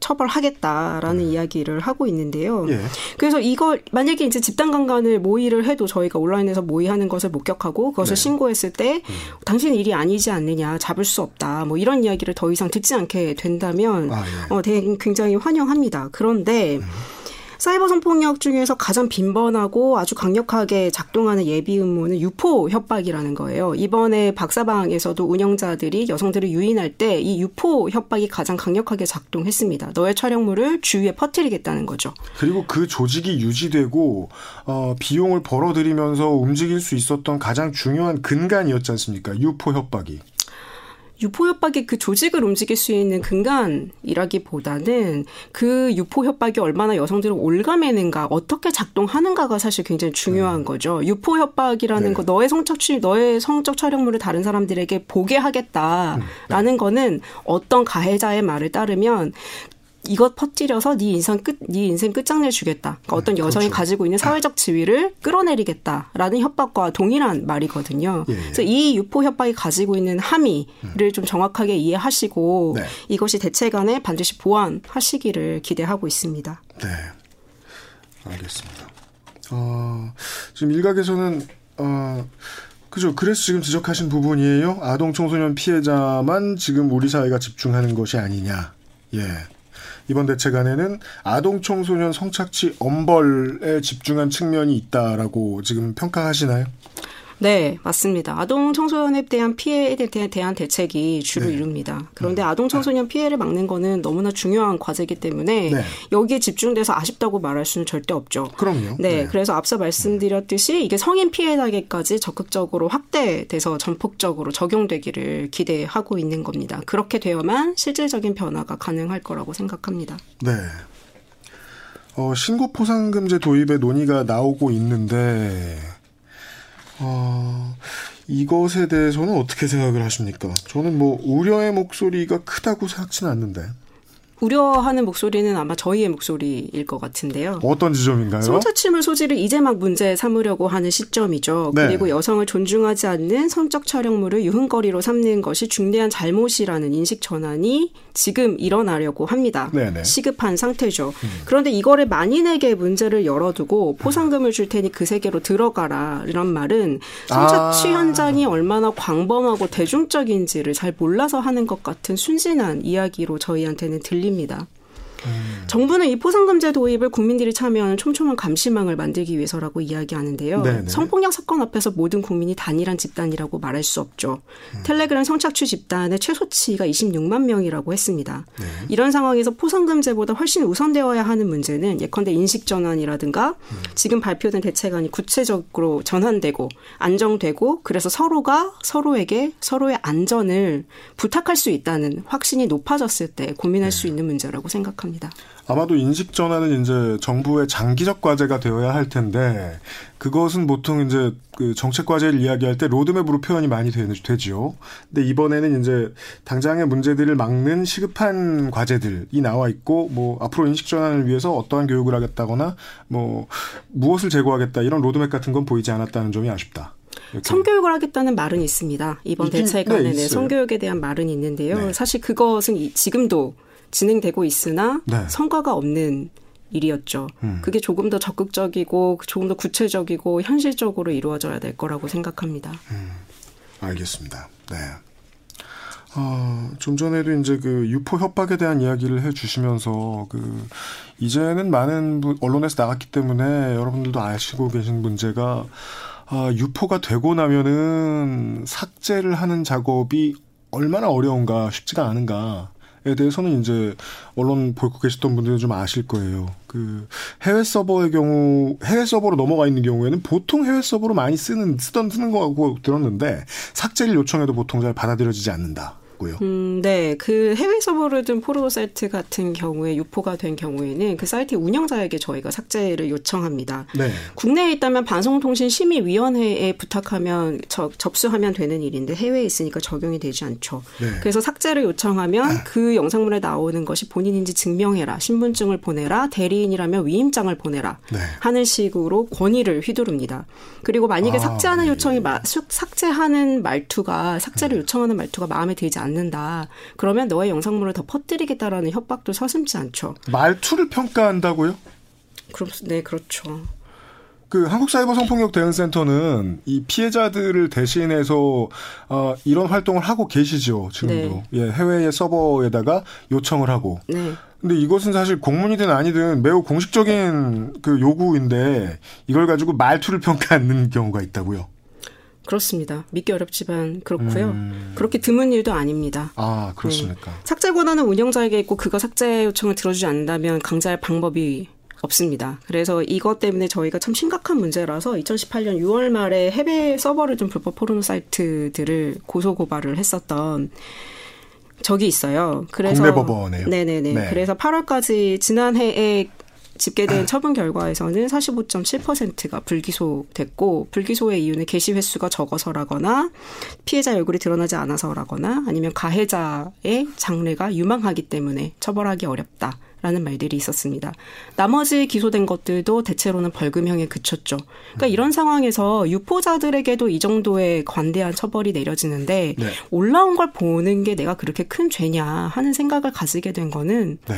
S7: 처벌하겠다라는 이야기를 하고 있는데요.
S1: 예.
S7: 그래서 이걸 만약에 이제 집단 강간을 모의를 해도 저희가 온라인에서 모의하는 것을 목격하고 그것을
S1: 네.
S7: 신고했을 때
S1: 음.
S7: 당신 일이 아니지 않느냐 잡을 수 없다 뭐 이런 이야기를 더 이상 듣지 않게 된다면
S1: 아, 예.
S7: 어, 대- 굉장히 환영합니다. 그런데 사이버 성폭력 중에서 가장 빈번하고 아주 강력하게 작동하는 예비 음모는 유포 협박이라는 거예요. 이번에 박사방에서도 운영자들이 여성들을 유인할 때 이 유포 협박이 가장 강력하게 작동했습니다. 너의 촬영물을 주위에 퍼뜨리겠다는 거죠.
S1: 그리고 그 조직이 유지되고 어, 비용을 벌어들이면서 움직일 수 있었던 가장 중요한 근간이었지 않습니까? 유포 협박이.
S7: 유포 협박이 그 조직을 움직일 수 있는 근간이라기보다는 그 유포 협박이 얼마나 여성들을 올가매는가, 어떻게 작동하는가가 사실 굉장히 중요한 거죠. 유포 협박이라는
S1: 네.
S7: 거, 너의 성적 취, 너의 성적 촬영물을 다른 사람들에게 보게 하겠다라는 거는 어떤 가해자의 말을 따르면 이것 퍼뜨려서 네 인생 끝, 네 인생 끝장내 주겠다. 그러니까 어떤 여성이
S1: 그렇죠.
S7: 가지고 있는 사회적 지위를 끌어내리겠다라는 협박과 동일한 말이거든요.
S1: 예, 예.
S7: 그래서 이 유포 협박이 가지고 있는 함의를 좀 정확하게 이해하시고
S1: 네.
S7: 이것이 대책안에 반드시 보완하시기를 기대하고 있습니다.
S1: 네. 알겠습니다. 어, 지금 일각에서는 어, 그죠. 그래서 지금 지적하신 부분이에요. 아동 청소년 피해자만 지금 우리 사회가 집중하는 것이 아니냐. 예. 이번 대책안에는 아동 청소년 성착취 엄벌에 집중한 측면이 있다라고 지금 평가하시나요?
S7: 네, 맞습니다. 아동 청소년에 대한 피해에 대- 대한 대책이 주를
S1: 네.
S7: 이룹니다. 그런데 아동 청소년 피해를 막는 거는 너무나 중요한 과제이기 때문에
S1: 네.
S7: 여기에 집중돼서 아쉽다고 말할 수는 절대 없죠.
S1: 그럼요.
S7: 네, 그래서 앞서 말씀드렸듯이 이게 성인 피해 단계까지 적극적으로 확대돼서 전폭적으로 적용되기를 기대하고 있는 겁니다. 그렇게 되어만 실질적인 변화가 가능할 거라고 생각합니다.
S1: 네. 어, 신고 포상금제 도입의 논의가 나오고 있는데, 어, 이것에 대해서는 어떻게 생각을 하십니까? 저는 뭐, 우려의 목소리가 크다고 생각지는 않는데.
S7: 우려하는 목소리는 아마 저희의 목소리일 것 같은데요.
S1: 어떤 지점인가요?
S7: 성착취물 소지를 이제 막 문제 삼으려고 하는 시점이죠.
S1: 네.
S7: 그리고 여성을 존중하지 않는 성적 촬영물을 유흥거리로 삼는 것이 중대한 잘못이라는 인식 전환이 지금 일어나려고 합니다.
S1: 네네. 음.
S7: 시급한 상태죠. 그런데 이거를 만인에게 문제를 열어두고 포상금을 줄 테니 그 세계로 들어가라 이런 말은 성착취
S1: 아.
S7: 현장이 얼마나 광범하고 대중적인지를 잘 몰라서 하는 것 같은 순진한 이야기로 저희한테는 들 립니다. 정부는 이 포상금제 도입을 국민들이 참여하는 촘촘한 감시망을 만들기 위해서라고 이야기하는데요.
S1: 네네.
S7: 성폭력 사건 앞에서 모든 국민이 단일한 집단이라고 말할 수 없죠.
S1: 음.
S7: 텔레그램 성착취 집단의 최소치가 26만 명이라고 했습니다.
S1: 네.
S7: 이런 상황에서 포상금제보다 훨씬 우선되어야 하는 문제는 예컨대 인식 전환이라든가
S1: 음.
S7: 지금 발표된 대책안이 구체적으로 전환되고 안정되고 그래서 서로가 서로에게 서로의 안전을 부탁할 수 있다는 확신이 높아졌을 때 고민할
S1: 네.
S7: 수 있는 문제라고 생각합니다.
S1: 아마도 인식 전환은 이제 정부의 장기적 과제가 되어야 할 텐데 그것은 보통 이제 그 정책 과제를 이야기할 때 로드맵으로 표현이 많이 되, 되지요. 근데 이번에는 이제 당장의 문제들을 막는 시급한 과제들이 나와 있고 뭐 앞으로 인식 전환을 위해서 어떠한 교육을 하겠다거나 뭐 무엇을 제고하겠다 이런 로드맵 같은 건 보이지 않았다는 점이 아쉽다. 이렇게.
S7: 성교육을 하겠다는 말은 있습니다. 이번 대책안에는
S1: 네.
S7: 성교육에 대한 말은 있는데요.
S1: 네.
S7: 사실 그것은 이- 지금도 진행되고 있으나
S1: 네.
S7: 성과가 없는 일이었죠.
S1: 음.
S7: 그게 조금 더 적극적이고 조금 더 구체적이고 현실적으로 이루어져야 될 거라고 생각합니다.
S1: 알겠습니다. 네. 어, 좀 전에도 이제 그 유포 협박에 대한 이야기를 해 주시면서 그 이제는 많은 분- 언론에서 나갔기 때문에 여러분들도 아시고 계신 문제가 아, 유포가 되고 나면은 삭제를 하는 작업이 얼마나 어려운가 쉽지가 않은가에 대해서는 이제 언론 보고 계셨던 분들은 좀 아실 거예요. 그 해외 서버의 경우 해외 서버로 넘어가 있는 경우에는 보통 해외 서버로 많이 쓰는 쓰던 쓰는 거하고 들었는데 삭제를 요청해도 보통 잘 받아들여지지 않는다. 고요.
S7: 음, 네. 그 해외 서버를 둔 포르노 사이트 같은 경우에 유포가 된 경우에는 그 사이트 운영자에게 저희가 삭제를 요청합니다.
S1: 네.
S7: 국내에 있다면 방송통신심의위원회에 부탁하면 저, 접수하면 되는 일인데 해외에 있으니까 적용이 되지 않죠.
S1: 네.
S7: 그래서 삭제를 요청하면 그 영상물에 나오는 것이 본인인지 증명해라. 신분증을 보내라. 대리인이라면 위임장을 보내라.
S1: 네.
S7: 하는 식으로 권위를 휘두릅니다. 그리고 만약에
S1: 아,
S7: 삭제하는
S1: 예.
S7: 요청이 마- 삭- 삭제하는 말투가 삭제를
S1: 음.
S7: 요청하는 말투가 마음에 들지 않 는다. 그러면 너의 영상물을 더 퍼뜨리겠다라는 협박도 서슴지 않죠.
S1: 말투를 평가한다고요?
S7: 그럼 네 그렇죠.
S1: 그 한국 사이버 성폭력 대응 센터는 이 피해자들을 대신해서 어, 이런 활동을 하고 계시죠 지금도 예 해외의 서버에다가 요청을 하고
S7: 네.
S1: 근데 이것은 사실 공문이든 아니든 매우 공식적인 그 요구인데 이걸 가지고 말투를 평가하는 경우가 있다고요.
S7: 그렇습니다. 믿기 어렵지만 그렇고요.
S1: 음.
S7: 그렇게 드문 일도 아닙니다.
S1: 아 그렇습니까?
S7: 삭제 권한은 운영자에게 있고 그가 삭제 요청을 들어주지 않는다면 강제할 방법이 없습니다. 그래서 이것 때문에 저희가 참 심각한 문제라서 2018년 6월 말에 해외 서버를 둔 불법 포르노 사이트들을 고소 고발을 했었던 적이 있어요. 그래서
S1: 국내 법원에요?
S7: 네네네.
S1: 네.
S7: 그래서 8월까지 지난해에 집계된 처분 결과에서는 45.7%가 불기소됐고 불기소의 이유는 게시 횟수가 적어서라거나 피해자 얼굴이 드러나지 않아서라거나 아니면 가해자의 장래가 유망하기 때문에 처벌하기 어렵다. 라는 말들이 있었습니다. 나머지 기소된 것들도 대체로는 벌금형에 그쳤죠. 그러니까 이런 상황에서 유포자들에게도 이 정도의 관대한 처벌이 내려지는데
S1: 네.
S7: 올라온 걸 보는 게 내가 그렇게 큰 죄냐 하는 생각을 가지게 된 거는
S1: 네.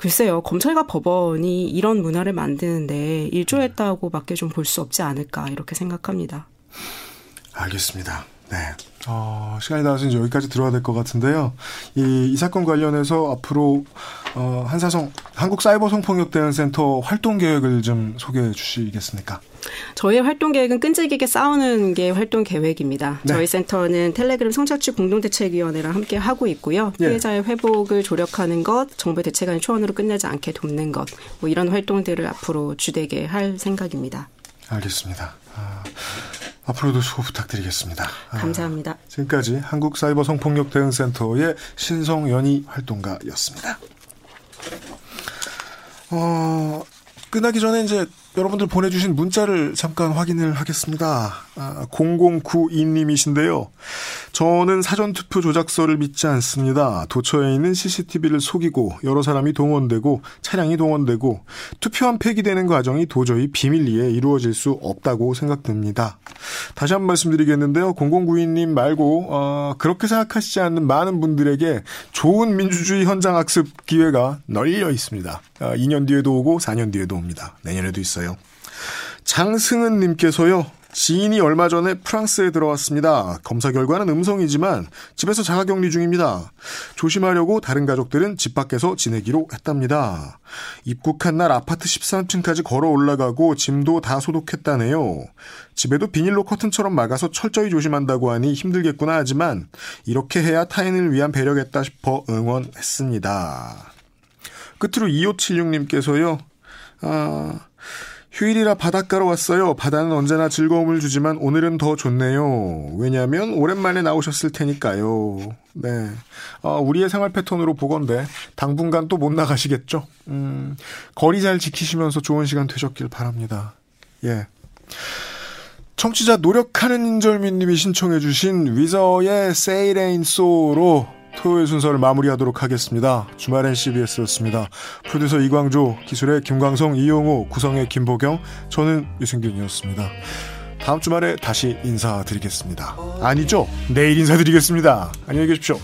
S7: 글쎄요, 검찰과 법원이 이런 문화를 만드는데 일조했다고밖에 좀 볼 수 없지 않을까 이렇게 생각합니다.
S1: 알겠습니다. 네. 어, 시간이 나와서 이제 여기까지 들어야 될 것 같은데요. 이, 이 사건 관련해서 앞으로, 어, 한사성, 한국사이버성폭력대응센터 활동 계획을 좀 소개해 주시겠습니까?
S7: 저희의 활동 계획은 끈질기게 싸우는 게 활동 계획입니다.
S1: 네.
S7: 저희 센터는 텔레그램 성착취 공동대책위원회랑 함께 하고 있고요.
S1: 예.
S7: 피해자의 회복을 조력하는 것, 정부 대책안의 초안으로 끝내지 않게 돕는 것, 뭐 이런 활동들을 앞으로 주되게 할 생각입니다.
S1: 알겠습니다. 아, 앞으로도 수고 부탁드리겠습니다. 아,
S7: 감사합니다.
S1: 지금까지 한국사이버성폭력대응센터의 신성연희 활동가였습니다. 어, 끝나기 전에 이제 여러분들 보내주신 문자를 잠깐 확인을 하겠습니다. 아, 0092님이신데요. 저는 사전투표 조작서를 믿지 않습니다. 도처에 있는 CCTV를 속이고 여러 사람이 동원되고 차량이 동원되고 투표한 폐기되는 과정이 도저히 비밀리에 이루어질 수 없다고 생각됩니다. 다시 한 번 말씀드리겠는데요. 0092님 말고 어, 그렇게 생각하시지 않는 많은 분들에게 좋은 민주주의 현장 학습 기회가 널려 있습니다. 아, 2년 뒤에도 오고 4년 뒤에도 옵니다. 내년에도 있어요. 장승은 님께서요. 지인이 얼마 전에 프랑스에 들어왔습니다. 검사 결과는 음성이지만 집에서 자가격리 중입니다. 조심하려고 다른 가족들은 집 밖에서 지내기로 했답니다. 입국한 날 아파트 13층까지 걸어 올라가고 짐도 다 소독했다네요. 집에도 비닐로 커튼처럼 막아서 철저히 조심한다고 하니 힘들겠구나 하지만 이렇게 해야 타인을 위한 배려겠다 싶어 응원했습니다. 끝으로 2576님께서요. 아, 휴일이라 바닷가로 왔어요. 바다는 언제나 즐거움을 주지만 오늘은 더 좋네요. 왜냐하면 오랜만에 나오셨을 테니까요. 네. 아, 우리의 생활 패턴으로 보건데 당분간 또 못 나가시겠죠? 음, 거리 잘 지키시면서 좋은 시간 되셨길 바랍니다. 예. 청취자 노력하는 인절미님이 신청해주신 위저의 Ain't So로 토요일 순서를 마무리하도록 하겠습니다. 주말엔 CBS였습니다. 프로듀서 이광조, 기술의 김광성, 이용호, 구성의 김보경, 저는 유승균이었습니다. 다음 주말에 다시 인사드리겠습니다. 아니죠? 내일 인사드리겠습니다. 안녕히 계십시오.